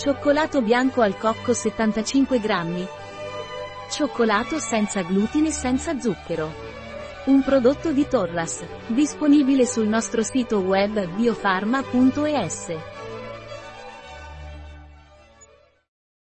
Cioccolato bianco al cocco 75 grammi. Cioccolato senza glutine e senza zucchero. Un prodotto di Torras, disponibile sul nostro sito web biofarma.es.